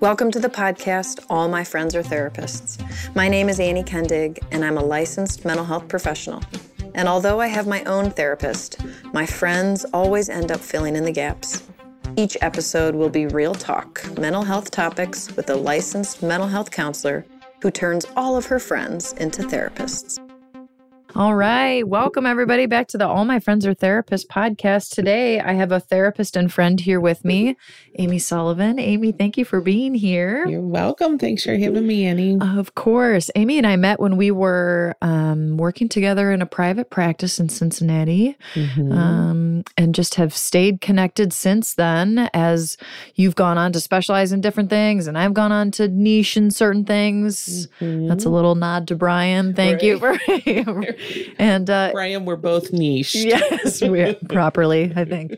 Welcome to the podcast, All My Friends Are Therapists. My name is Annie Kendig, and I'm a licensed mental health professional. And although I have my own therapist, my friends always end up filling in the gaps. Each episode will be real talk, mental health topics with a licensed mental health counselor who turns all of her friends into therapists. All right. Welcome, everybody, back to the All My Friends Are Therapists podcast. Today, I have a therapist and friend here with me, Amy Sullivan. Amy, thank you for being here. You're welcome. Thanks for having me, Annie. Of course. Amy and I met when we were um, working together in a private practice in Cincinnati mm-hmm. um, and just have stayed connected since then as you've gone on to specialize in different things and I've gone on to niche in certain things. Mm-hmm. That's a little nod to Brian. Thank right. you for. and uh, Brian, we're both niche. Yes, we properly, I think.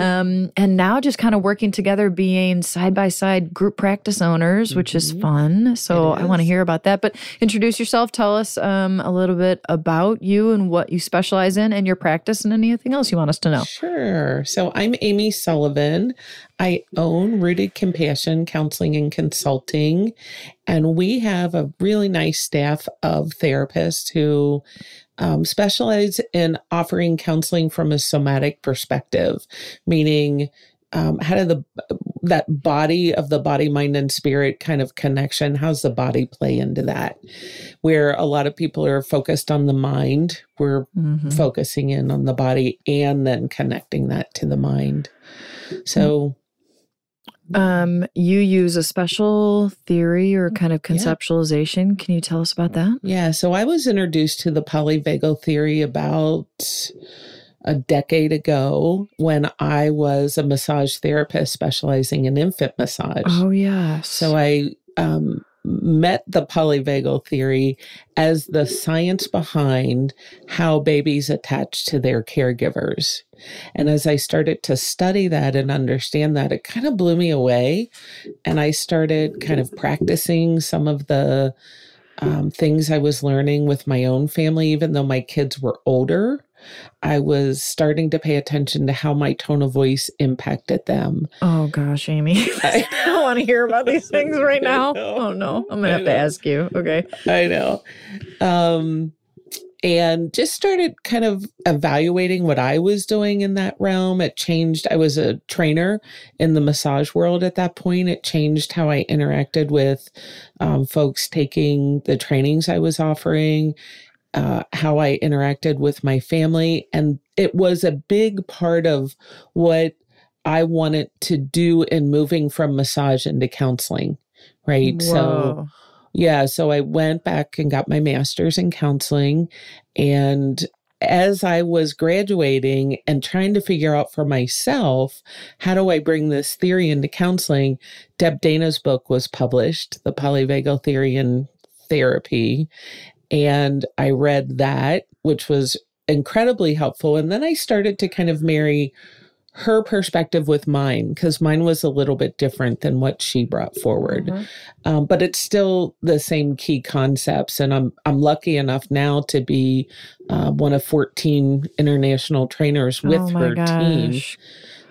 Um, and now just kind of working together, being side by side group practice owners, mm-hmm. which is mm-hmm. fun. So. I want to hear about that. But introduce yourself. Tell us um, a little bit about you and what you specialize in and your practice, and anything else you want us to know. Sure. So I'm Amy Sullivan. I own Rooted Compassion Counseling and Consulting, and we have a really nice staff of therapists who um, specialize in offering counseling from a somatic perspective, meaning um, how do the that body of the body, mind, and spirit kind of connection? How's the body play into that? Where a lot of people are focused on the mind, we're mm-hmm. focusing in on the body and then connecting that to the mind. So um, you use a special theory or kind of conceptualization. Yeah. Can you tell us about that? Yeah. So I was introduced to the polyvagal theory about a decade ago when I was a massage therapist specializing in infant massage. Oh, yeah. So I um, met the polyvagal theory as the science behind how babies attach to their caregivers. And as I started to study that and understand that, it kind of blew me away. And I started kind of practicing some of the um, things I was learning with my own family, even though my kids were older. I was starting to pay attention to how my tone of voice impacted them. Oh gosh, Amy. I, I don't want to hear about these things right now. Oh no. I'm gonna have to ask you. Okay. I know. Um and just started kind of evaluating what I was doing in that realm. It changed. I was a trainer in the massage world at that point. It changed how I interacted with um, folks taking the trainings I was offering uh, how I interacted with my family. And it was a big part of what I wanted to do in moving from massage into counseling. Right. Whoa. So, yeah. So I went back and got my master's in counseling. And as I was graduating and trying to figure out for myself, how do I bring this theory into counseling? Deb Dana's book was published, The Polyvagal Theory in Therapy. And I read that, which was incredibly helpful. And then I started to kind of marry her perspective with mine because mine was a little bit different than what she brought forward mm-hmm. um, but it's still the same key concepts and i'm i'm lucky enough now to be uh, one of 14 international trainers with oh her gosh. team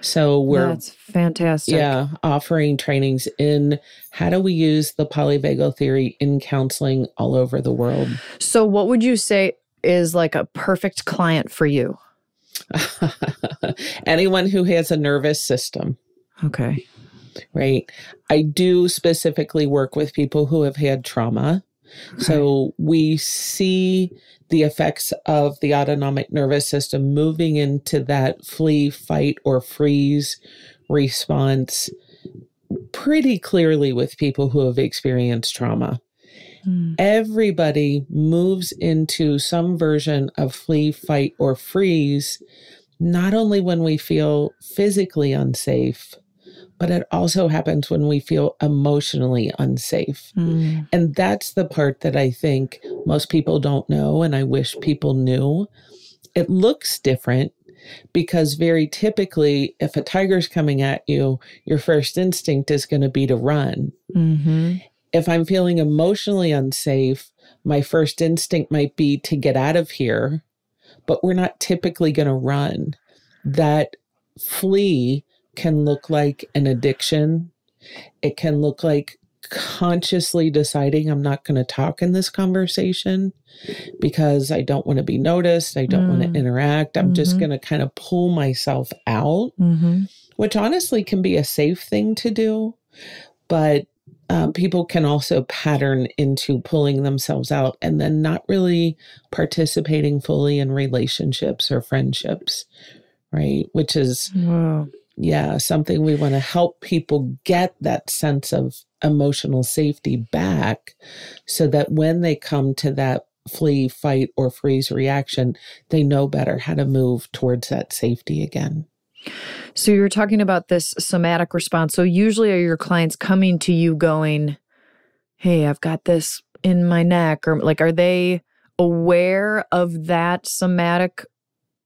so we're That's fantastic. Yeah, offering trainings in how do we use the polyvagal theory in counseling all over the world. So what would you say is like a perfect client for you? Anyone who has a nervous system. Okay. Right. I do specifically work with people who have had trauma. So we see the effects of the autonomic nervous system moving into that flee, fight, or freeze response pretty clearly with people who have experienced trauma. Mm. Everybody moves into some version of flee, fight, or freeze, not only when we feel physically unsafe, but it also happens when we feel emotionally unsafe. Mm. And that's the part that I think most people don't know, and I wish people knew. It looks different because very typically, if a tiger's coming at you, your first instinct is going to be to run. Mm-hmm. If I'm feeling emotionally unsafe, my first instinct might be to get out of here, but we're not typically going to run. That flee can look like an addiction. It can look like consciously deciding I'm not going to talk in this conversation because I don't want to be noticed. I don't mm. want to interact. I'm mm-hmm. just going to kind of pull myself out, mm-hmm. which honestly can be a safe thing to do. But um, people can also pattern into pulling themselves out and then not really participating fully in relationships or friendships, right? Which is, wow. Yeah, something we want to help people get that sense of emotional safety back so that when they come to that flee, fight, or freeze reaction, they know better how to move towards that safety again. So you were talking about this somatic response. So usually are your clients coming to you going, "Hey, I've got this in my neck," or like, are they aware of that somatic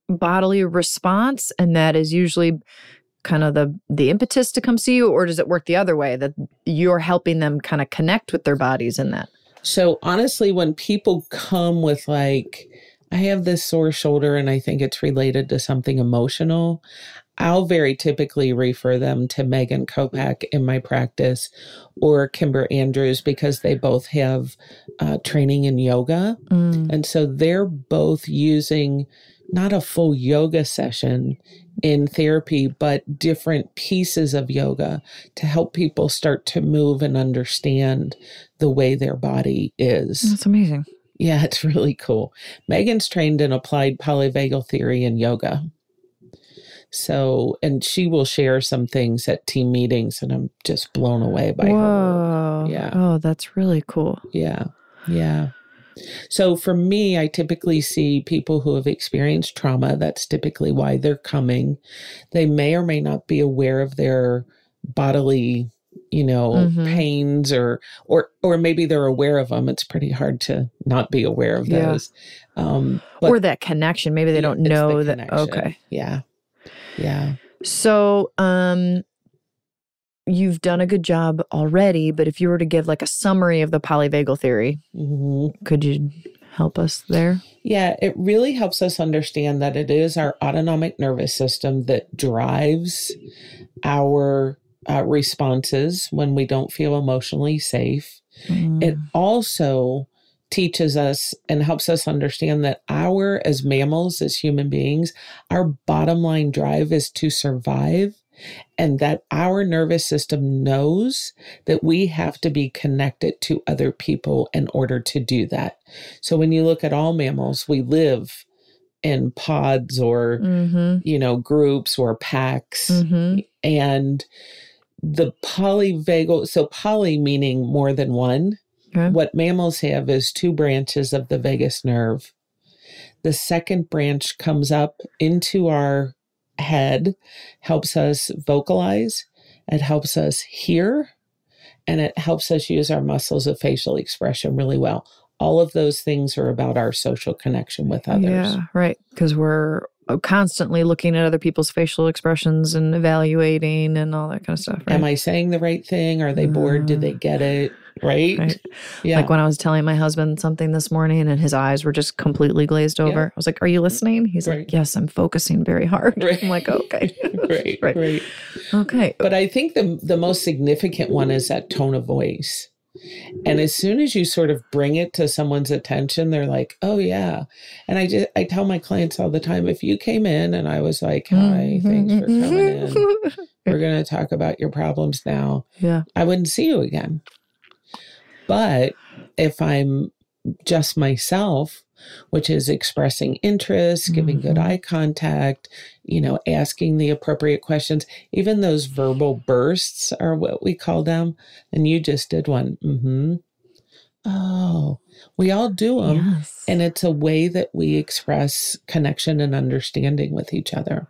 bodily response, and that is usually kind of the the impetus to come see you, or does it work the other way that you're helping them kind of connect with their bodies in that? So honestly, when people come with like, I have this sore shoulder and I think it's related to something emotional. I'll very typically refer them to Megan Kopak in my practice or Kimber Andrews because they both have uh, training in yoga. Mm. And so they're both using not a full yoga session in therapy, but different pieces of yoga to help people start to move and understand the way their body is. That's amazing. Yeah, it's really cool. Megan's trained in applied polyvagal theory and yoga. So, and she will share some things at team meetings, and I'm just blown away by Whoa. her. Yeah. Oh, that's really cool. Yeah. Yeah. So for me, I typically see people who have experienced trauma. That's typically why they're coming. They may or may not be aware of their bodily you know mm-hmm. pains or or or maybe they're aware of them it's pretty hard to not be aware of those yeah. um or that connection maybe they don't know the that okay yeah yeah. So, um, you've done a good job already, but if you were to give like a summary of the polyvagal theory, mm-hmm. could you help us there? Yeah, it really helps us understand that it is our autonomic nervous system that drives our uh, responses when we don't feel emotionally safe. Mm. It also teaches us and helps us understand that our, as mammals, as human beings, our bottom line drive is to survive. And that our nervous system knows that we have to be connected to other people in order to do that. So when you look at all mammals, we live in pods or, mm-hmm. you know, groups or packs. Mm-hmm. And the polyvagal, so poly meaning more than one, Okay. What mammals have is two branches of the vagus nerve. The second branch comes up into our head, helps us vocalize, it helps us hear, and it helps us use our muscles of facial expression really well. All of those things are about our social connection with others. Yeah, right. Because we're constantly looking at other people's facial expressions and evaluating and all that kind of stuff. Right? Am I saying the right thing? Are they bored? Did they uh, get it? Right? right? Yeah. Like when I was telling my husband something this morning and his eyes were just completely glazed over. Yeah. I was like, Are you listening? He's right. like, Yes, I'm focusing very hard. Right. I'm like, Okay. right. right. Right. Okay. But I think the the most significant one is that tone of voice. And as soon as you sort of bring it to someone's attention, they're like, "Oh yeah." And I just I tell my clients all the time, if you came in and I was like, mm-hmm. "Hi, thanks for coming in. We're going to talk about your problems now." Yeah. I wouldn't see you again. But if I'm just myself, which is expressing interest, giving mm-hmm. good eye contact, you know, asking the appropriate questions. Even those verbal bursts are what we call them. And you just did one. Mm-hmm. Oh, we all do them. Yes. And it's a way that we express connection and understanding with each other.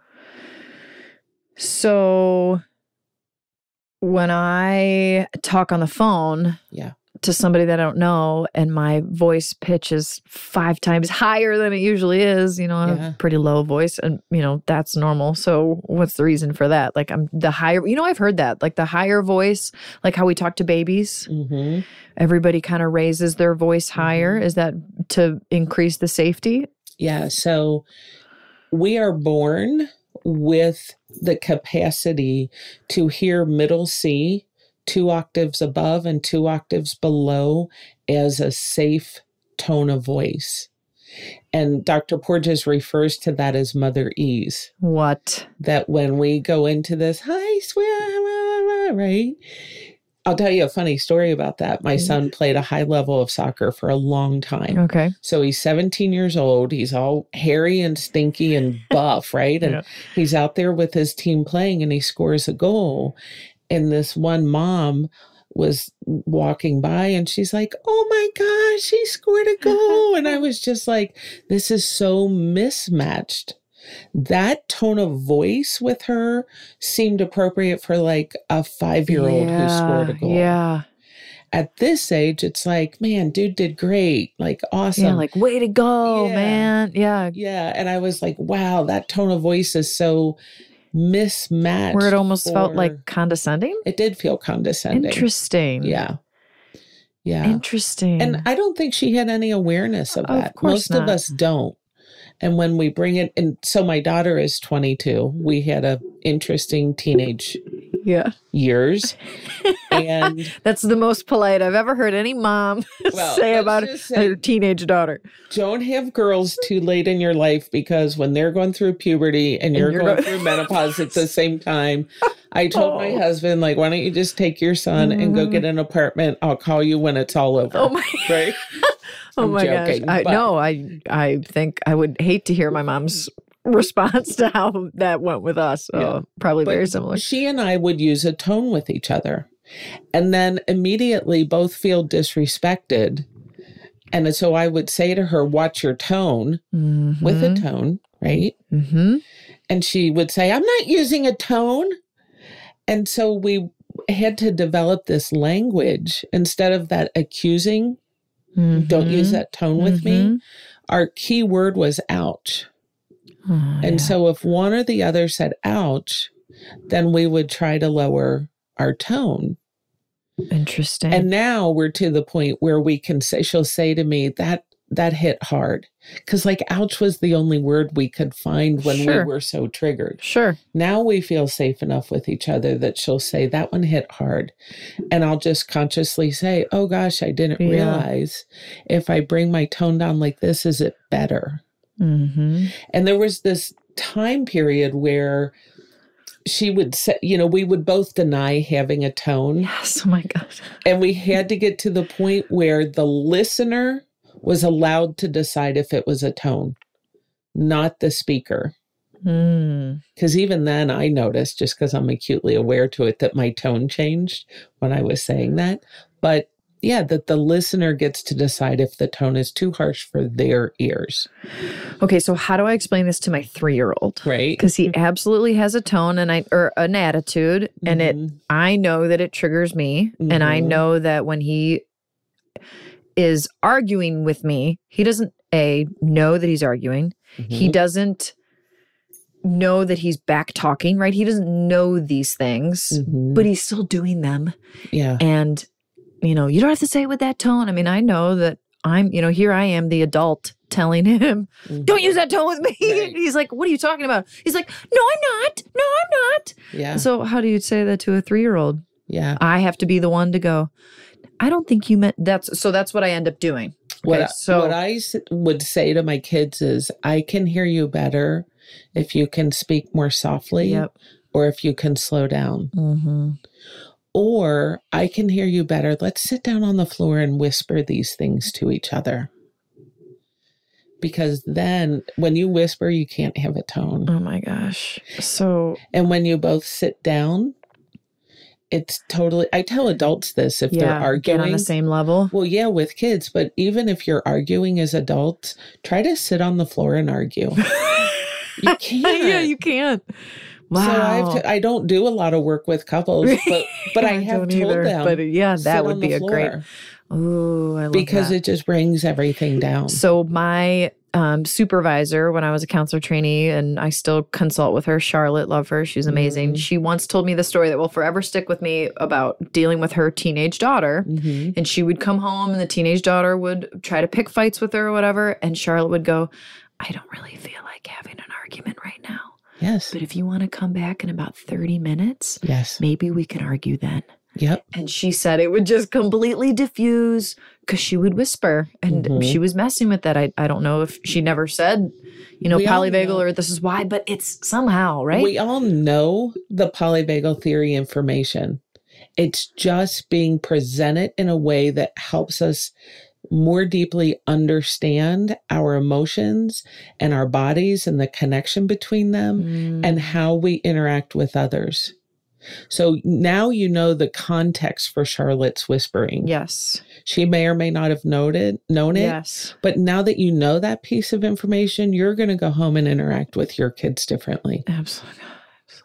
So when I talk on the phone, yeah to somebody that I don't know and my voice pitch is five times higher than it usually is, you know, I have a pretty low voice and you know, that's normal. So what's the reason for that? Like I'm the higher, you know, I've heard that like the higher voice, like how we talk to babies, mm-hmm. everybody kind of raises their voice higher. Mm-hmm. Is that to increase the safety? Yeah. So we are born with the capacity to hear middle C two octaves above and two octaves below as a safe tone of voice. And Dr. Porges refers to that as motherese. What? That when we go into this, hi, swear, right? I'll tell you a funny story about that. My son played a high level of soccer for a long time. Okay. So he's 17 years old. He's all hairy and stinky and buff, right? And Yeah. he's out there with his team playing and he scores a goal. And this one mom was walking by and she's like, Oh my gosh, he scored a goal. and I was just like, This is so mismatched. That tone of voice with her seemed appropriate for like a five year old who scored a goal. Yeah. At this age, it's like, man, dude did great. Like, awesome. Yeah. Like, way to go, Yeah. man. Yeah. Yeah, and I was like, wow, that tone of voice is so mismatched. Where it almost felt like condescending. it did feel condescending. Interesting. Yeah. Yeah. Interesting. And I don't think she had any awareness of Of that. course Most not. of us don't. And when we bring it and so my daughter is 22. We had a interesting teenage yeah. years. and That's the most polite I've ever heard any mom Well, say about her teenage daughter. don't have girls too late in your life because when they're going through puberty and you're, you're going go- through menopause at the same time, I told my Oh. husband, like, why don't you just take your son and go get mm. an apartment? I'll call you when it's all over. Oh my Right? Oh I'm my joking, gosh. I no, I I think I would hate to hear my mom's response to how that went with us. So Yeah. Uh, probably But very similar. She and I would use a tone with each other and then immediately both feel disrespected. And so I would say to her, watch your tone with a mm-hmm. tone, right? Mm-hmm. And she would say, I'm not using a tone. And so we had to develop this language instead of that accusing, don't use mm-hmm. that tone with me. Mm-hmm. Our key word was ouch. Oh, And so if one or the other said ouch, then we would try to lower our tone. interesting. And now we're to the point where we can say, she'll say to me, that that hit hard. Cause like ouch was the only word we could find when Sure. we were so triggered. sure. Now we feel safe enough with each other that she'll say, that one hit hard. And I'll just consciously say, oh gosh, I didn't Yeah. realize if I bring my tone down like this, is it better? Mm-hmm. And there was this time period where she would say, you know, we would both deny having a tone. Yes. Oh my God. And we had to get to the point where the listener was allowed to decide if it was a tone, not the speaker. Mm. Because even then, I noticed, just because I'm acutely aware to it, that my tone changed when I was saying that. But yeah, that the listener gets to decide if the tone is too harsh for their ears, Okay. So how do I explain this to my three-year-old? right? Because he absolutely has a tone and I or an attitude, and it Mhm. I know that it triggers me. And I Mhm. know that when he is arguing with me, he doesn't A, know that he's arguing. He Mhm. doesn't know that he's back talking, right? He doesn't know these things, but he's still doing them. yeah. And, you know, you don't have to say it with that tone. I mean, I know that I'm, you know, here I am, the adult telling him, don't use that tone with me. Right. He's like, what are you talking about? He's like, no, I'm not. No, I'm not. Yeah. So, how do you say that to a three year old? Yeah. I have to be the one to go. I don't think you meant that's so. That's what I end up doing. What, Okay, I- so- what I would say to my kids is, I can hear you better if you can speak more softly Yep. or if you can slow down. Mm-hmm. Or I can hear you better. Let's sit down on the floor and whisper these things to each other. Because then when you whisper, you can't have a tone. Oh my gosh. So And when you both sit down, it's totally, I tell adults this if they're arguing. get on the same level. Well, yeah, with kids, but even if you're arguing as adults, try to sit on the floor and argue. you can't. yeah, you can't. Wow. So I've t- I don't do a lot of work with couples, but but I have don't told either, them. But yeah, that would be a great. floor Ooh, I love because that. it just brings everything down. So my um, supervisor, when I was a counselor trainee, and I still consult with her, Charlotte, love her, she's amazing. Mhm. She once told me the story that will forever stick with me about dealing with her teenage daughter. Mhm. And she would come home, and the teenage daughter would try to pick fights with her or whatever. And Charlotte would go, I don't really feel like having an argument right now. Yes. But if you want to come back in about 30 minutes, Yes. maybe we can argue then. Yep. And she said it would just completely diffuse because she would whisper and Mhm. she was messing with that. I, I don't know if she never said, you know, We polyvagal know. or this is why, but it's somehow, right? We all know the polyvagal theory information. It's just being presented in a way that helps us more deeply understand our emotions and our bodies and the connection between them Mm. and how we interact with others. So now you know the context for Charlotte's whispering. yes. She may or may not have noted known it, Yes. but now that you know that piece of information, you're going to go home and interact with your kids differently. Absolutely.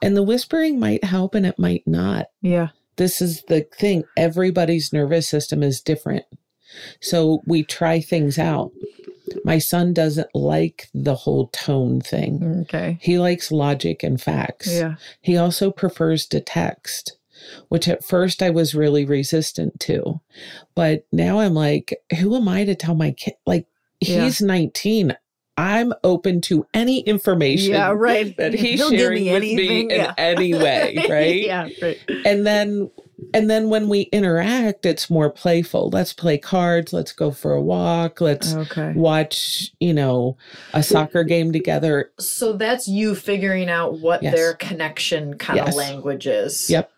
And the whispering might help and it might not. Yeah. This is the thing. Everybody's nervous system is different. So we try things out. My son doesn't like the whole tone thing. Okay. He likes logic and facts. Yeah. He also prefers to text, which at first I was really resistant to. But now I'm like, who am I to tell my kid? Like, Yeah. he's 19. I'm open to any information Yeah, right. that he's He'll give sharing me with anything, me in any way, right? yeah, right. And then and then when we interact, it's more playful. Let's play cards, let's go for a walk, let's Okay. watch, you know, a soccer game together. So that's you figuring out what Yes. their connection kind of Yes. language is. Yep.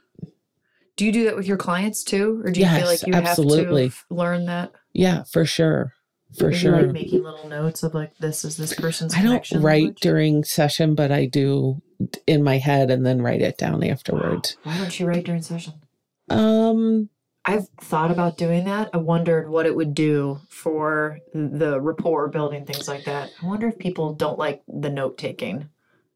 Do you do that with your clients too, or do you feel like you absolutely. have to learn that? Yeah, for sure. For Are you, sure. like making little notes of like this is this person's. I don't connection write language? during session, but I do in my head and then write it down afterwards. Why don't you write during session? Um, I've thought about doing that. I wondered what it would do for the rapport building, things like that. I wonder if people don't like the note taking.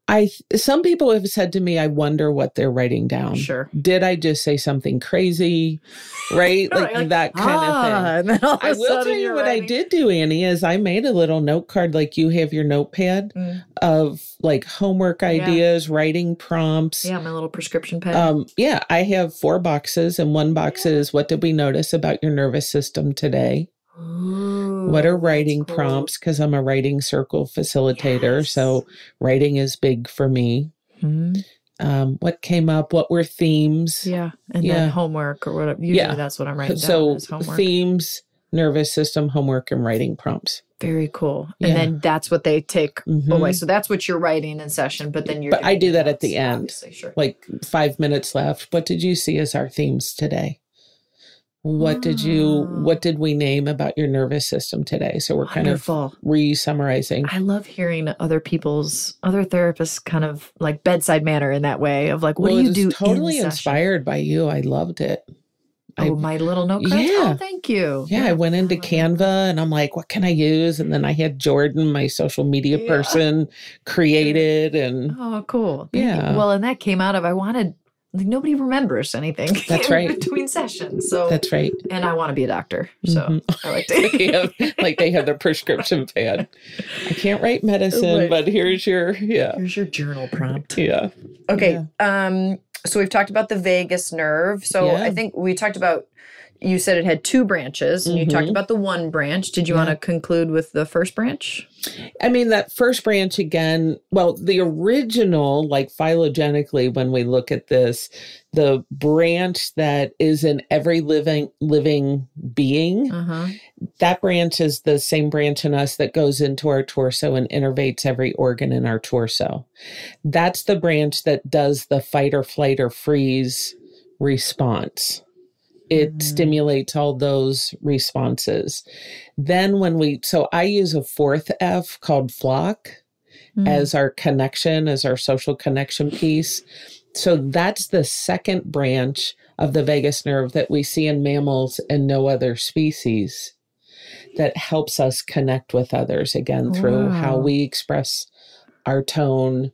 I some people have said to me, I wonder what they're writing down. Sure. Did I just say something crazy? Right? Like, like, that kind of thing. Ah, of I will tell you what writing. I did do, Annie, is I made a little note card like you have your notepad Mm. of like homework Yeah. ideas, writing prompts. Yeah, my little prescription pen. Um, yeah, I have four boxes, and one box is what did we notice about your nervous system today? What are writing cool. prompts? Because I'm a writing circle facilitator, so writing is big for me. Mhm. Um, what came up? What were themes? Yeah, and Yeah. then homework or whatever. Usually Yeah. that's what I'm writing down so homework. themes, nervous system, homework, and writing prompts. Very cool. And Yeah. then that's what they take Mhm. away. So that's what you're writing in session, but then you're. But I do that at the end. Sure. Like five minutes left. What did you see as our themes today? What did you? What mm. did we name about your nervous system today? So we're kind of re-summarizing. I love hearing other people's other therapists kind of like bedside manner in that way of like, what Well, do you was do? Totally in inspired by you. I loved it. I- Oh, my little note cards. Yeah. Oh, thank you. Yeah, I went into. Canva and I'm like, what can I use? And then I had Jordan, my social media Yeah. person, created and Oh, cool. Yeah. Well, and that came out of I wanted like nobody remembers anything. That's in right. Between sessions, so that's right. and I want to be a doctor, so Mhm. I like they to. have, like they have their prescription pad. I can't write medicine, Right. but here's your yeah. Here's your journal prompt. Yeah. Okay. Um. So we've talked about the vagus nerve. So Yeah. I think we talked about. You said it had two branches, and you talked Mhm. about the one branch. Did you Yeah. want to conclude with the first branch? I mean, that first branch again, well, the original, like phylogenetically, when we look at this, the branch that is in every living living being, Uh huh. that branch is the same branch in us that goes into our torso and innervates every organ in our torso. That's the branch that does the fight or flight or freeze response. It Mm. stimulates all those responses. Then, when we, so I use a fourth F called flock Mm. as our connection, as our social connection piece. So that's the second branch of the vagus nerve that we see in mammals and no other species that helps us connect with others again through how we express our tone,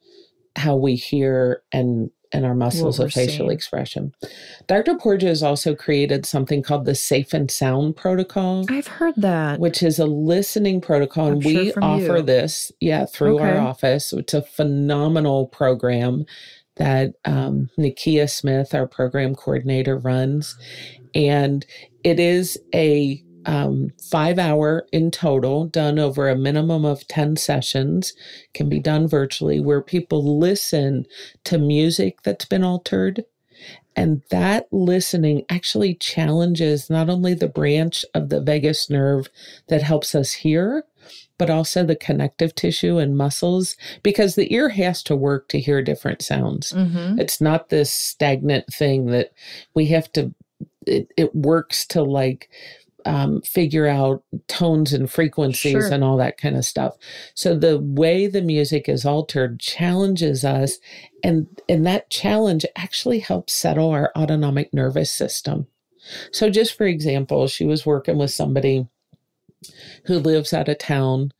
how we hear and and our muscles of facial seeing. expression. Dr. Porges has also created something called the Safe and Sound Protocol I've heard that. which is a listening protocol. I'm And sure we offer you. this, yeah, through our office. It's a phenomenal program that um, Nikia Smith, our program coordinator, runs. And it is a um, five hour in total, done over a minimum of 10 sessions, can be done virtually, where people listen to music that's been altered And that listening actually challenges not only the branch of the vagus nerve that helps us hear, but also the connective tissue and muscles because the ear has to work to hear different sounds. Mm-hmm. It's not this stagnant thing that we have to, it, it works to like um, figure out tones and frequencies Sure. and all that kind of stuff. So the way the music is altered challenges us, and and that challenge actually helps settle our autonomic nervous system. So just for example, she was working with somebody who lives out of town.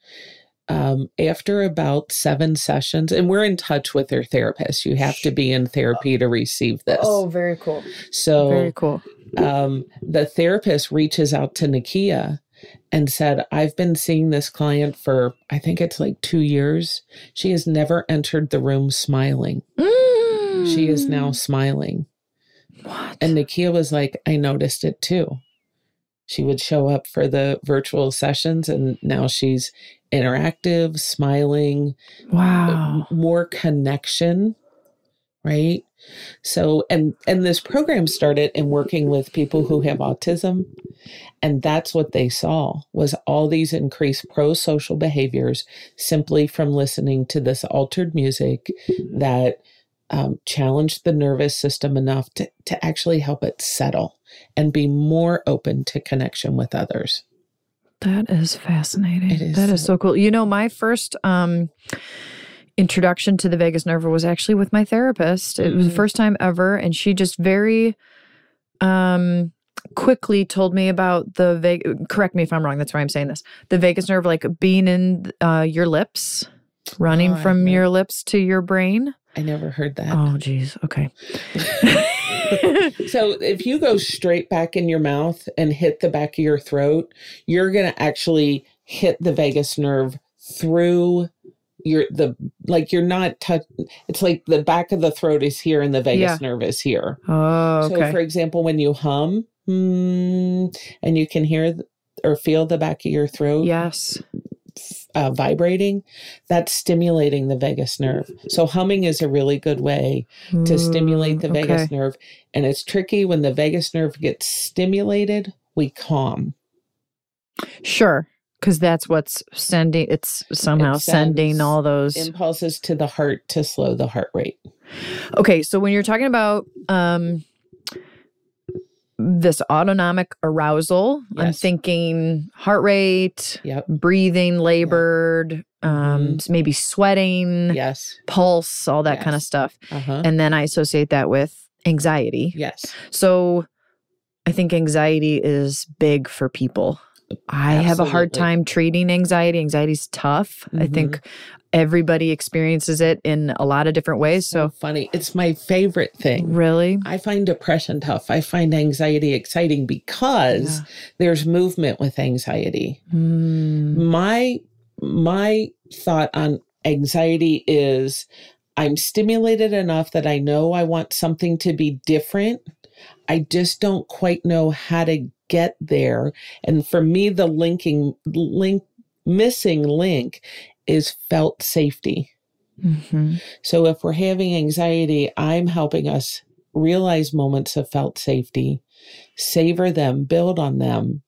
Um, after about seven sessions, and we're in touch with their therapist. You have to be in therapy to receive this. Oh, very cool. so Very cool. Um, the therapist reaches out to Nakia and said, I've been seeing this client for, I think it's like two years. She has never entered the room smiling. She is now smiling. Mm. What? And Nakia was like, I noticed it too. She would show up for the virtual sessions and now she's interactive, smiling, wow. more connection right so and and this program started in working with people who have autism and that's what they saw was all these increased pro-social behaviors simply from listening to this altered music that um, challenged the nervous system enough to, to actually help it settle and be more open to connection with others That is fascinating. Is That is so- so cool. You know, my first um introduction to the vagus nerve was actually with my therapist. It was the Mhm. first time ever and she just very um quickly told me about the vagus. correct me if I'm wrong, that's why I'm saying this. The vagus nerve like being in uh your lips, running Oh, from your lips to your brain. i never heard that Oh geez. Okay. So if you go straight back in your mouth and hit the back of your throat, you're going to actually hit the vagus nerve through your the like you're not touch it's like the back of the throat is here and the vagus Yeah. nerve is here. oh, okay. So for example, when you hum hmm, and you can hear th- or feel the back of your throat yes. uh, vibrating, that's stimulating the vagus nerve. So humming is a really good way to stimulate the vagus okay. nerve. And it's tricky when the vagus nerve gets stimulated, we calm. Sure. Because that's what's sending, it's somehow It sending all those. Impulses to the heart to slow the heart rate. Okay. So when you're talking about um, this autonomic arousal, I'm thinking heart rate, Yep. breathing, labored, um, Mhm. maybe sweating, Yes. pulse, all that kind of stuff. Uh huh. And then I associate that with anxiety. Yes. So I think anxiety is big for people. I have a hard time treating anxiety. Anxiety's tough. I Mhm. think everybody experiences it in a lot of different ways. So So, funny. It's my favorite thing. really, I find depression tough. I find anxiety exciting because there's movement with anxiety. Mm, my my thought on anxiety is i'm stimulated enough that i know i want something to be different i just don't quite know how to get there. And for me the linking link missing link is felt safety. Mhm. so if we're having anxiety i'm helping us realize moments of felt safety savor them build on them.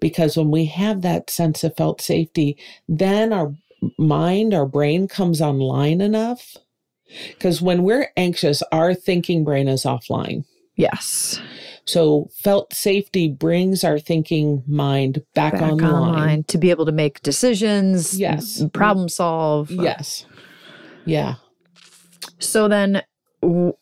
Because when we have that sense of felt safety then our mind our brain comes online enough. Because when we're anxious our thinking brain is offline. Yes. So felt safety brings our thinking mind back, Back online. online to be able to make decisions, Yes. problem solve. yes yeah So then, w-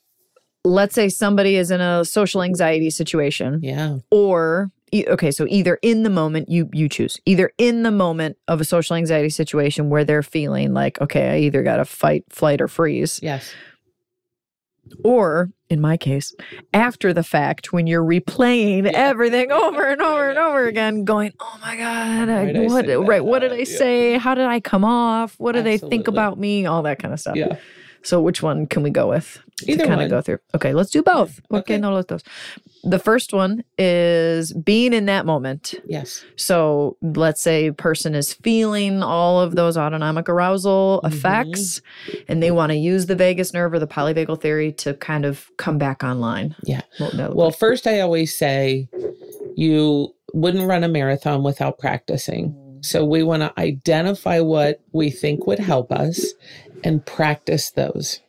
let's say somebody is in a social anxiety situation, yeah or okay, so either in the moment you you choose either in the moment of a social anxiety situation where they're feeling like okay, I either got to fight, flight, or freeze, yes or in my case, after the fact when you're replaying Yeah. everything over and over and over again, going, "Oh my god, I, Why did I what? right? What did? I Yeah. say? How did I come off? What do they think about me? All that kind of stuff." yeah So which one can we go with? Either kind of go through. Okay, let's do both. Okay, Okay. no los dos. The first one is being in that moment. Yes. So let's say a person is feeling all of those autonomic arousal Mhm. effects and they want to use the vagus nerve or the polyvagal theory to kind of come back online. Yeah. Well, like? first, I always say you wouldn't run a marathon without practicing. So we want to identify what we think would help us and practice those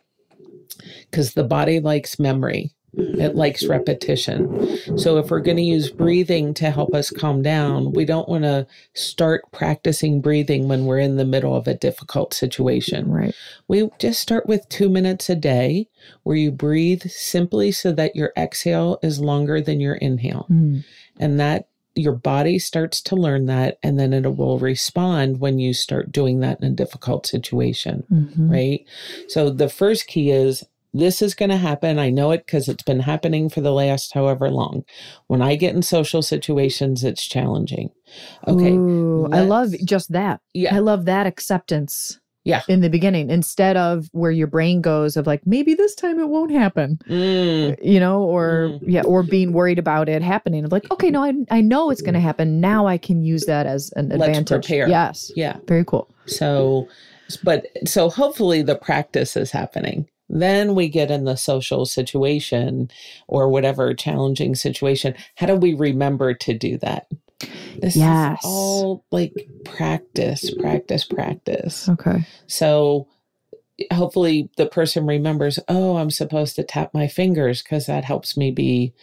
because the body likes memory. It likes repetition. So, if we're going to use breathing to help us calm down, we don't want to start practicing breathing when we're in the middle of a difficult situation. right. We just start with two minutes a day where you breathe simply so that your exhale is longer than your inhale. Mm. And that your body starts to learn that, and then it will respond when you start doing that in a difficult situation, Mhm. right? So the first key is this is going to happen. I know it because it's been happening for the last however long. When I get in social situations, it's challenging. Okay. Ooh, I love just that. Yeah. I love that acceptance. Yeah. In the beginning, instead of where your brain goes of like, maybe this time it won't happen, Mm, you know, or Mm. yeah, or being worried about it happening. Of like, okay, no, I, I know it's going to happen. Now I can use that as an advantage. Let's prepare. Yes. yeah. Very cool. So, but so hopefully the practice is happening. Then we get in the social situation or whatever challenging situation. How do we remember to do that? This Yes. is all like practice, practice, practice. Okay. So hopefully the person remembers, oh, I'm supposed to tap my fingers because that helps me be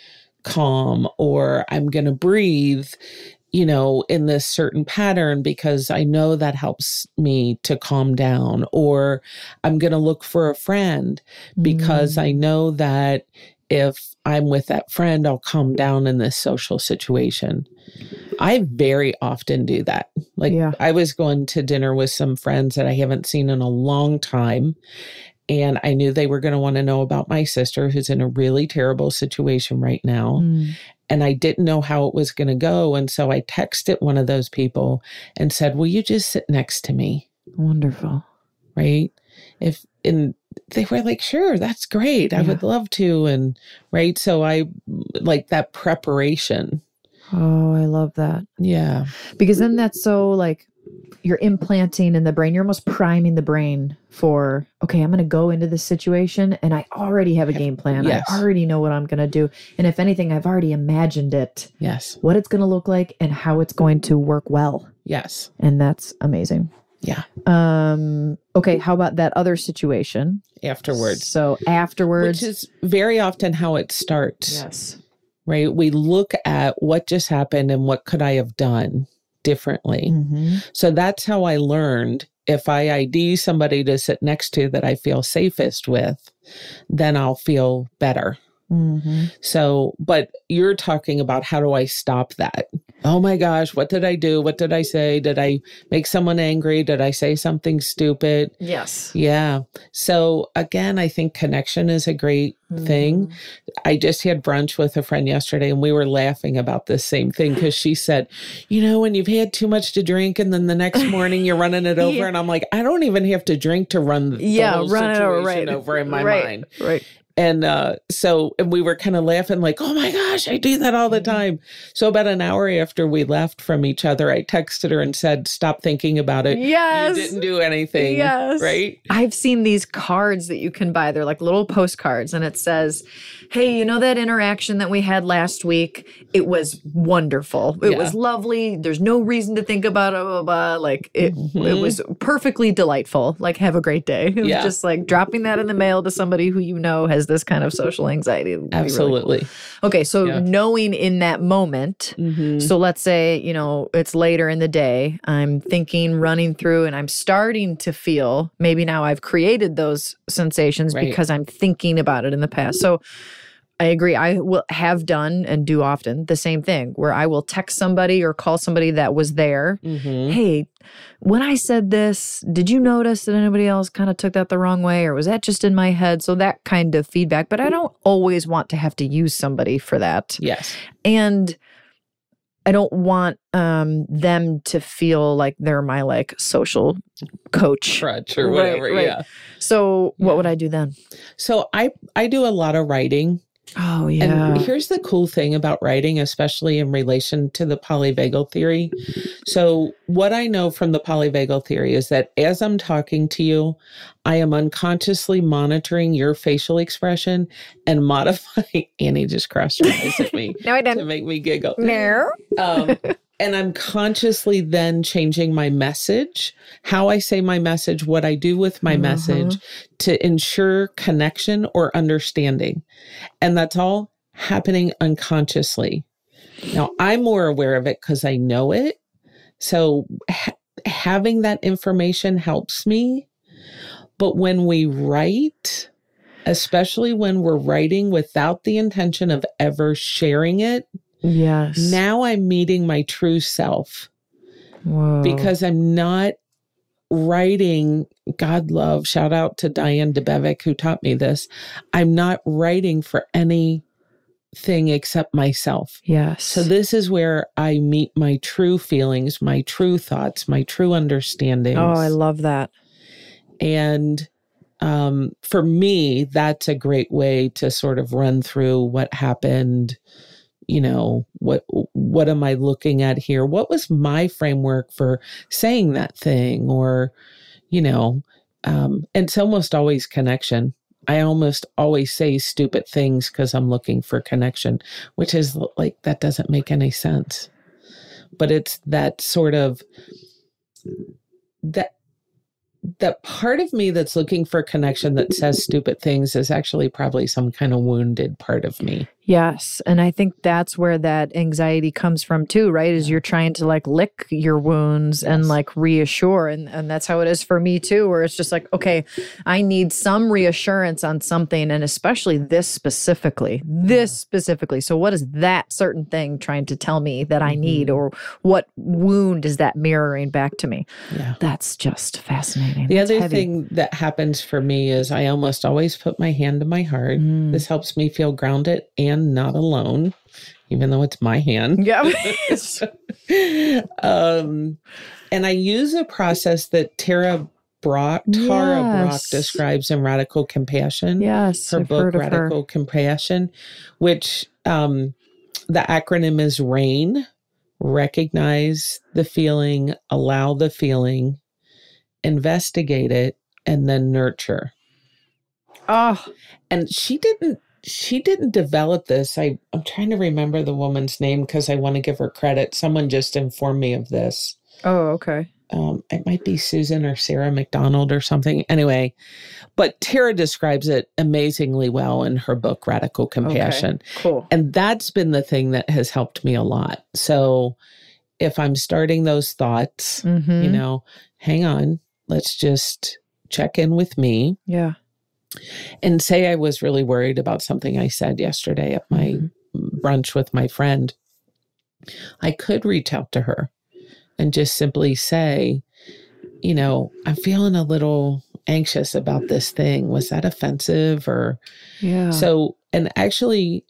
calm, or I'm going to breathe, you know, in this certain pattern because I know that helps me to calm down, or I'm going to look for a friend because Mm. I know that if I'm with that friend, I'll calm down in this social situation. I very often do that. Like Yeah. I was going to dinner with some friends that I haven't seen in a long time. And I knew they were going to want to know about my sister, who's in a really terrible situation right now. Mm. And I didn't know how it was going to go. And so I texted one of those people and said, Will you just sit next to me? Wonderful. right if and they were like sure that's great i Yeah. would love to and right so i like that preparation Oh, I love that. yeah Because then that's so like you're implanting in the brain, you're almost priming the brain for, okay, I'm going to go into this situation and I already have a game plan. Yes. I already know what I'm going to do. And if anything, I've already imagined it, yes what it's going to look like and how it's going to work well. yes And that's amazing. Yeah. Um, okay. How about that other situation? afterwards So afterwards. which is very often how it starts yes. right we look at what just happened and what could i have done differently Mhm. so that's how i learned if i id somebody to sit next to that i feel safest with then i'll feel better Mhm. So, but you're talking about how do I stop that? Oh my gosh, what did I do? What did I say? Did I make someone angry? Did I say something stupid? Yes. Yeah. So, again, I think connection is a great thing. Mm-hmm. I just had brunch with a friend yesterday and we were laughing about this same thing because she said, You know, when you've had too much to drink and then the next morning you're running it over. Yeah. And I'm like, I don't even have to drink to run the, Yeah, whole run it over, situation right. over in my right. mind. Right. And uh, so, and we were kind of laughing, like, oh my gosh, I do that all the Mm-hmm. time. So, about an hour after we left from each other, I texted her and said, stop thinking about it. Yes. You didn't do anything. Yes. Right? I've seen these cards that you can buy. They're like little postcards, and it says, Hey, you know that interaction that we had last week? It was wonderful. It Yeah. was lovely. There's no reason to think about it. Blah, blah, blah. Like it, it Mhm. was perfectly delightful. Like, have a great day. It was Yeah. just like dropping that in the mail to somebody who you know has this kind of social anxiety. be really cool. Absolutely. Okay. So, Yeah. knowing in that moment, Mhm. so let's say, you know, it's later in the day. I'm thinking, running through, and I'm starting to feel maybe now I've created those sensations Right. because I'm thinking about it in the past. So I agree. I will have done and do often the same thing where I will text somebody or call somebody that was there. Mhm. Hey, when I said this, did you notice that anybody else kind of took that the wrong way or was that just in my head? So that kind of feedback. But I don't always want to have to use somebody for that. Yes. And I don't want um them to feel like they're my like social coach. Crutch or Right, whatever. right. Yeah. So what Yeah. would I do then? So I I do a lot of writing. Oh yeah. And here's the cool thing about writing, especially in relation to the polyvagal theory. So, what I know from the polyvagal theory is that as I'm talking to you, I am unconsciously monitoring your facial expression and modifying. Annie just crossed her eyes at me no, I didn't. to make me giggle. No. Um, and I'm consciously then changing my message, how I say my message, what I do with my Mhm. message to ensure connection or understanding. And that's all happening unconsciously. Now, I'm more aware of it because I know it. So ha- having that information helps me. But when we write, especially when we're writing without the intention of ever sharing it, Yes. now I'm meeting my true self Whoa. because I'm not writing God love. Shout out to Diane DeBevick who taught me this. I'm not writing for anything except myself. yes. So this is where I meet my true feelings, my true thoughts, my true understandings. oh, I love that. and um, for me, that's a great way to sort of run through what happened. You know what? What am I looking at here? What was my framework for saying that thing? Or, you know, um, it's almost always connection. I almost always say stupid things because I'm looking for connection, which is like that doesn't make any sense. But it's that sort of that that part of me that's looking for connection that says stupid things is actually probably some kind of wounded part of me. Yes. And I think that's where that anxiety comes from too, right? Is you're trying to like lick your wounds and like reassure. And, and that's how it is for me too, where it's just like, okay, I need some reassurance on something. And especially this specifically, this specifically. So, what is that certain thing trying to tell me that I need? Mhm. Or what wound is that mirroring back to me? Yeah. That's just fascinating. The That's other heavy. thing that happens for me is I almost always put my hand to my heart. Mm. This helps me feel grounded and not alone, even though it's my hand. Yeah. um, and I use a process that Tara Brach, Tara Brach describes in Radical Compassion. yes. her I've book of her. Radical Compassion, which um, the acronym is RAIN recognize the feeling, allow the feeling, investigate it, and then nurture. Oh, And she didn't she didn't develop this. I, I'm trying to remember the woman's name because I want to give her credit. Someone just informed me of this oh, okay. um, it might be Susan or Sarah McDonald or something. Anyway, but Tara describes it amazingly well in her book, Radical Compassion. Cool. And that's been the thing that has helped me a lot. So if I'm starting those thoughts, Mm-hmm. you know, hang on, let's just check in with me yeah. and say I was really worried about something I said yesterday at my Mhm. brunch with my friend. I could reach out to her and just simply say, you know, I'm feeling a little anxious about this thing. Was that offensive or Yeah. so? And actually,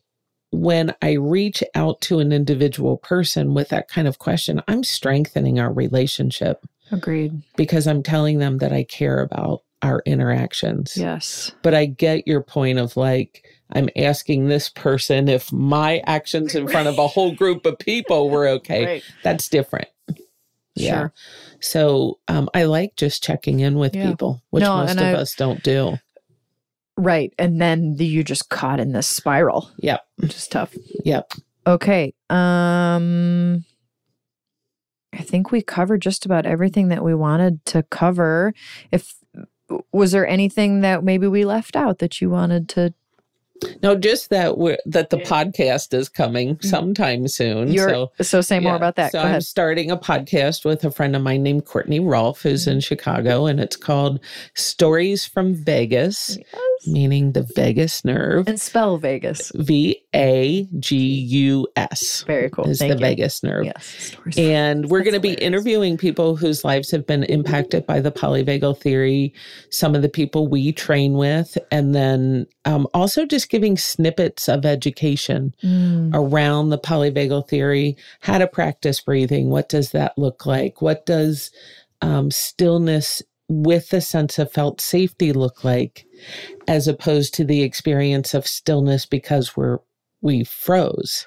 when I reach out to an individual person with that kind of question, I'm strengthening our relationship agreed. because I'm telling them that I care about our interactions. Yes. But I get your point of like, I'm asking this person if my actions in front of a whole group of people were okay. Right. That's different. Yeah. Sure. So um, I like just checking in with Yeah. people, which No, most of I- us don't do. Right. And then the, you just caught in this spiral, Yep. which is tough. Yep. Okay. Um I think we covered just about everything that we wanted to cover. If was there anything that maybe we left out that you wanted to No, just that we're that the podcast is coming sometime soon. You're, so so say more yeah. about that. So Go I'm ahead. starting a podcast with a friend of mine named Courtney Rolfe, who's Mm-hmm. in Chicago, and it's called Stories from Vagus. Meaning the vagus nerve. And spell Vagus. V A G U S Very cool. is Thank the you. vagus nerve. Yes. And we're going to be interviewing people whose lives have been impacted by the polyvagal theory, some of the people we train with, and then um, also just giving snippets of education Mm. around the polyvagal theory, how to practice breathing. What does that look like? What does um, stillness with a sense of felt safety look like, as opposed to the experience of stillness because we're we froze.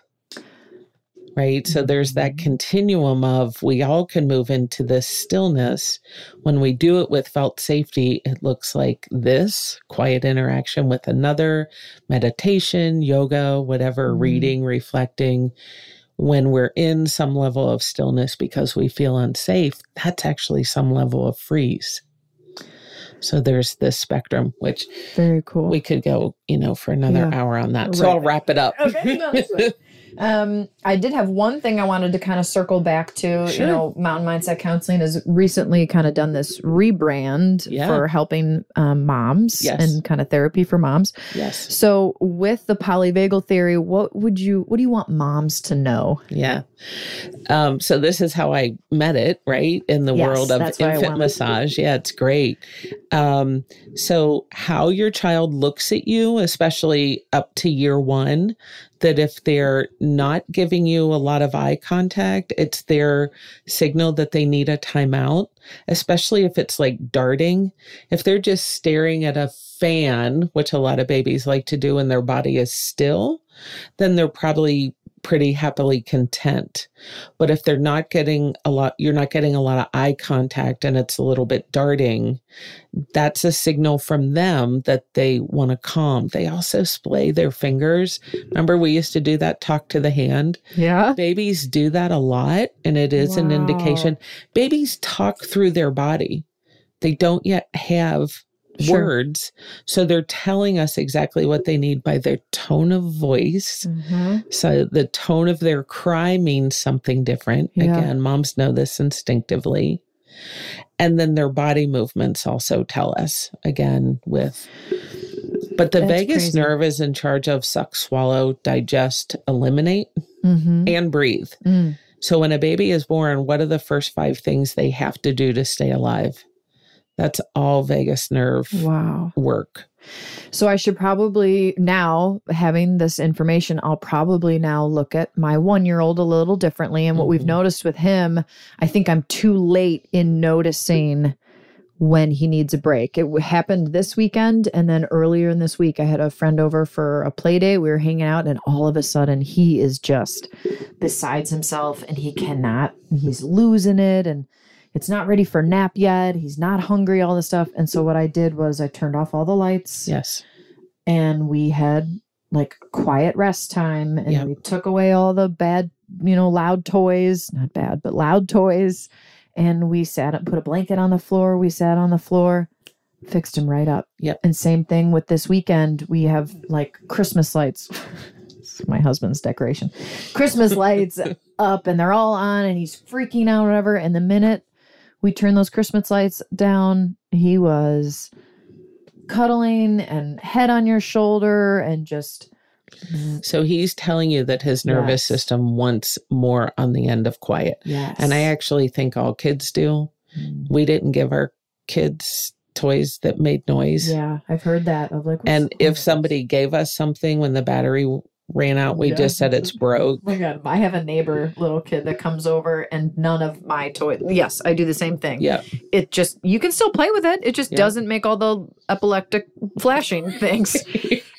Right. So there's that continuum of we all can move into this stillness. When we do it with felt safety, it looks like this quiet interaction with another, meditation, yoga, whatever, Mm. reading, reflecting. When we're in some level of stillness because we feel unsafe, that's actually some level of freeze. So there's this spectrum, which Very cool. we could go, you know, for another Yeah. hour on that. So Right. I'll wrap it up. Okay, no, that's fine. Um, I did have one thing I wanted to kind of circle back to. Sure. You know, Mountain Mindset Counseling has recently kind of done this rebrand Yeah. for helping um, moms Yes. and kind of therapy for moms. yes. So, with the polyvagal theory, what would you, what do you want moms to know? Yeah. Um, so this is how I met it, right? In the Yes, world of that's what I infant massage. Yeah, it's great. Um, so how your child looks at you, especially up to year one, that if they're not giving you a lot of eye contact, it's their signal that they need a timeout, especially if it's like darting. If they're just staring at a fan, which a lot of babies like to do when their body is still, then they're probably pretty happily content. But if they're not getting a lot, you're not getting a lot of eye contact and it's a little bit darting, that's a signal from them that they want to calm. They also splay their fingers. Remember, we used to do that talk to the hand? Yeah. Babies do that a lot, and it is an indication. Babies talk through their body, they don't yet have Sure. words. So they're telling us exactly what they need by their tone of voice. Mhm. So the tone of their cry means something different. Yeah. Again, moms know this instinctively. And then their body movements also tell us again with but the That's vagus crazy. nerve is in charge of suck, swallow, digest, eliminate, Mhm. and breathe. Mm. So when a baby is born, what are the first five things they have to do to stay alive? That's all vagus nerve Wow. work. So I should probably now having this information, I'll probably now look at my one year old a little differently. And what we've Mhm. noticed with him, I think I'm too late in noticing when he needs a break. It happened this weekend. And then earlier in this week, I had a friend over for a play day. We were hanging out, and all of a sudden, he is just besides himself and he cannot, he's losing it. And it's not ready for nap yet. He's not hungry, all this stuff. And so what I did was I turned off all the lights Yes. and we had like quiet rest time and Yep. we took away all the bad, you know, loud toys, not bad, but loud toys. And we sat up, put a blanket on the floor. We sat on the floor, fixed him right up. Yep. And same thing with this weekend. We have like Christmas lights. My husband's decoration. Christmas lights up and they're all on and he's freaking out, whatever. And the minute we turned those Christmas lights down, he was cuddling and head on your shoulder and just So he's telling you that his nervous Yes. system wants more on the end of quiet. yes. And I actually think all kids do. Mm. We didn't give our kids toys that made noise. yeah, I've heard that of like And if somebody gave us something when the battery ran out, we Yeah. just said it's broke. Oh my god, I have a neighbor little kid that comes over and none of my toys. Yes, I do the same thing. Yeah. It just you can still play with it. It just Yeah. doesn't make all the epileptic flashing things.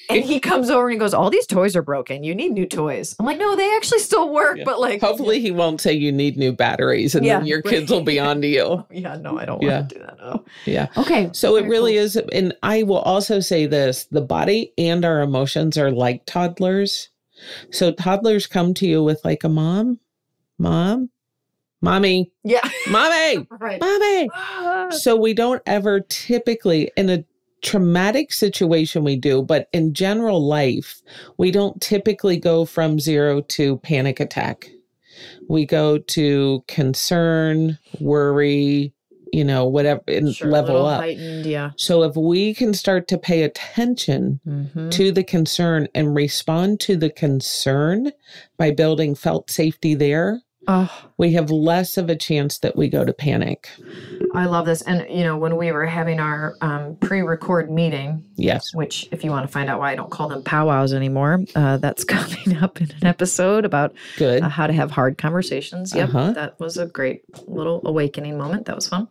and he comes over and he goes, "All these toys are broken. You need new toys." I'm like, "No, they actually still work, Yeah. but like Hopefully he won't say you need new batteries and then Yeah. your kids will be on to you. Yeah, no, I don't Yeah. want to do that. No. Yeah. Okay. So it really cool. is. And I will also say this the body and our emotions are like toddlers. So toddlers come to you with like a mom, mom, mommy, Yeah. mommy, right. mommy. Ah. So we don't ever typically, in a traumatic situation, we do, but in general life, we don't typically go from zero to panic attack. We go to concern, worry, you know, whatever, and Sure, level up. heightened, yeah. So if we can start to pay attention Mhm. to the concern and respond to the concern by building felt safety there, Oh, we have less of a chance that we go to panic. I love this. And, you know, when we were having our um, pre record meeting, Yes. which, if you want to find out why I don't call them powwows anymore, uh, that's coming up in an episode about Good. uh, how to have hard conversations. Yep, Uh-huh. that was a great little awakening moment. That was fun.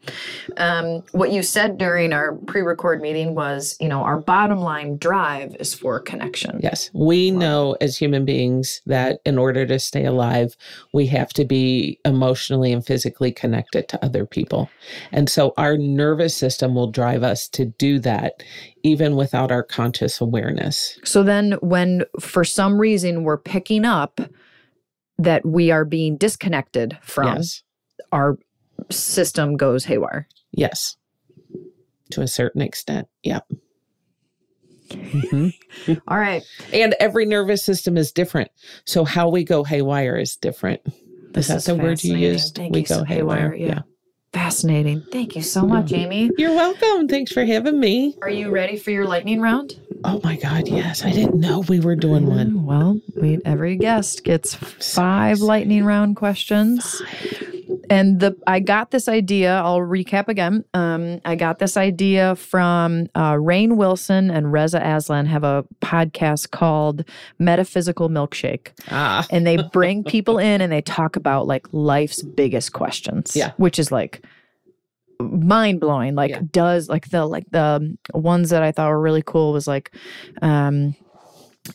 Um, what you said during our pre-record meeting was, you know, our bottom line drive is for connection. Yes. We know as human beings that in order to stay alive, we have to be emotionally and physically connected to other people. And so our nervous system will drive us to do that even without our conscious awareness. So then, when for some reason we're picking up that we are being disconnected from, Yes. our system goes haywire. Yes. To a certain extent. Yep. Mhm. All right. And every nervous system is different. So how we go haywire is different. This is that the word you used? Thank we you go haywire. yeah. Fascinating. Thank you so much, Amy. You're welcome. Thanks for having me. Are you ready for your lightning round? Oh my God. Yes. I didn't know we were doing one. Mm, Well, we every guest gets five lightning round questions. And the I got this idea. I'll recap again. Um, I got this idea from uh, Rainn Wilson and Reza Aslan have a podcast called Metaphysical Milkshake, Ah. and they bring people in and they talk about like life's biggest questions. Yeah. which is like mind blowing. Like, Yeah. does like the like the ones that I thought were really cool was like, um,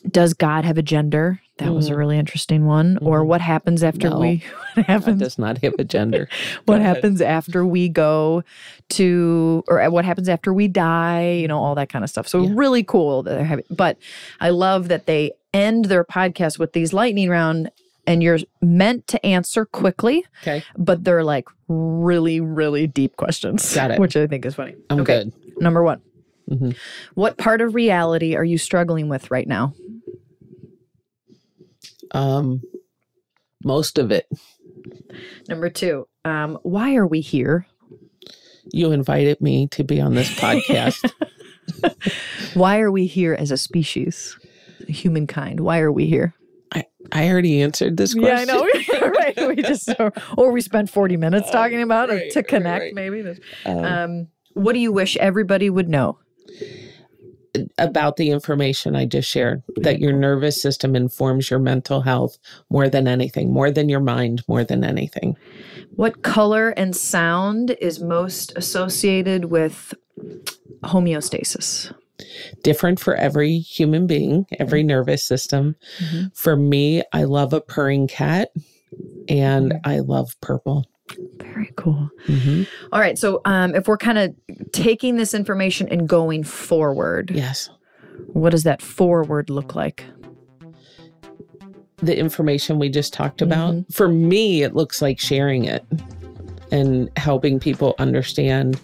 does God have a gender? That was a Mhm. really interesting one. Or Mhm. what happens after No. we what God happens does not have a gender. what Go ahead. happens after we go to or what happens after we die, you know, all that kind of stuff. So Yeah. really cool that they're having but I love that they end their podcast with these lightning round and you're meant to answer quickly, Okay. but they're like really, really deep questions. Got it. Which I think is funny. I'm okay. good. Number one. Mhm. What part of reality are you struggling with right now? Um, most of it. Number two. Um, why are we here? You invited me to be on this podcast. Why are we here as a species? Humankind. Why are we here? I I already answered this question. Yeah, I know. right. We just or we spent 40 minutes talking about right, it to right, connect, right. maybe. Um, Um, what do you wish everybody would know? About the information I just shared that your nervous system informs your mental health more than anything, more than your mind, more than anything. What color and sound is most associated with homeostasis? Different for every human being, every nervous system. Mhm. For me, I love a purring cat and I love purple. Very cool. Mhm. All right. So, um, if we're kind of taking this information and going forward, Yes. what does that forward look like? The information we just talked about, for me, it looks like sharing it and helping people understand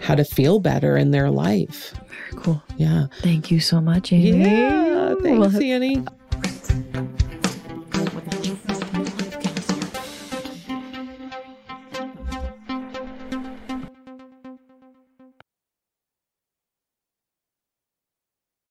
how to feel better in their life. Very cool. Yeah. Thank you so much, Amy. Yeah. We'll Thanks, have- Annie.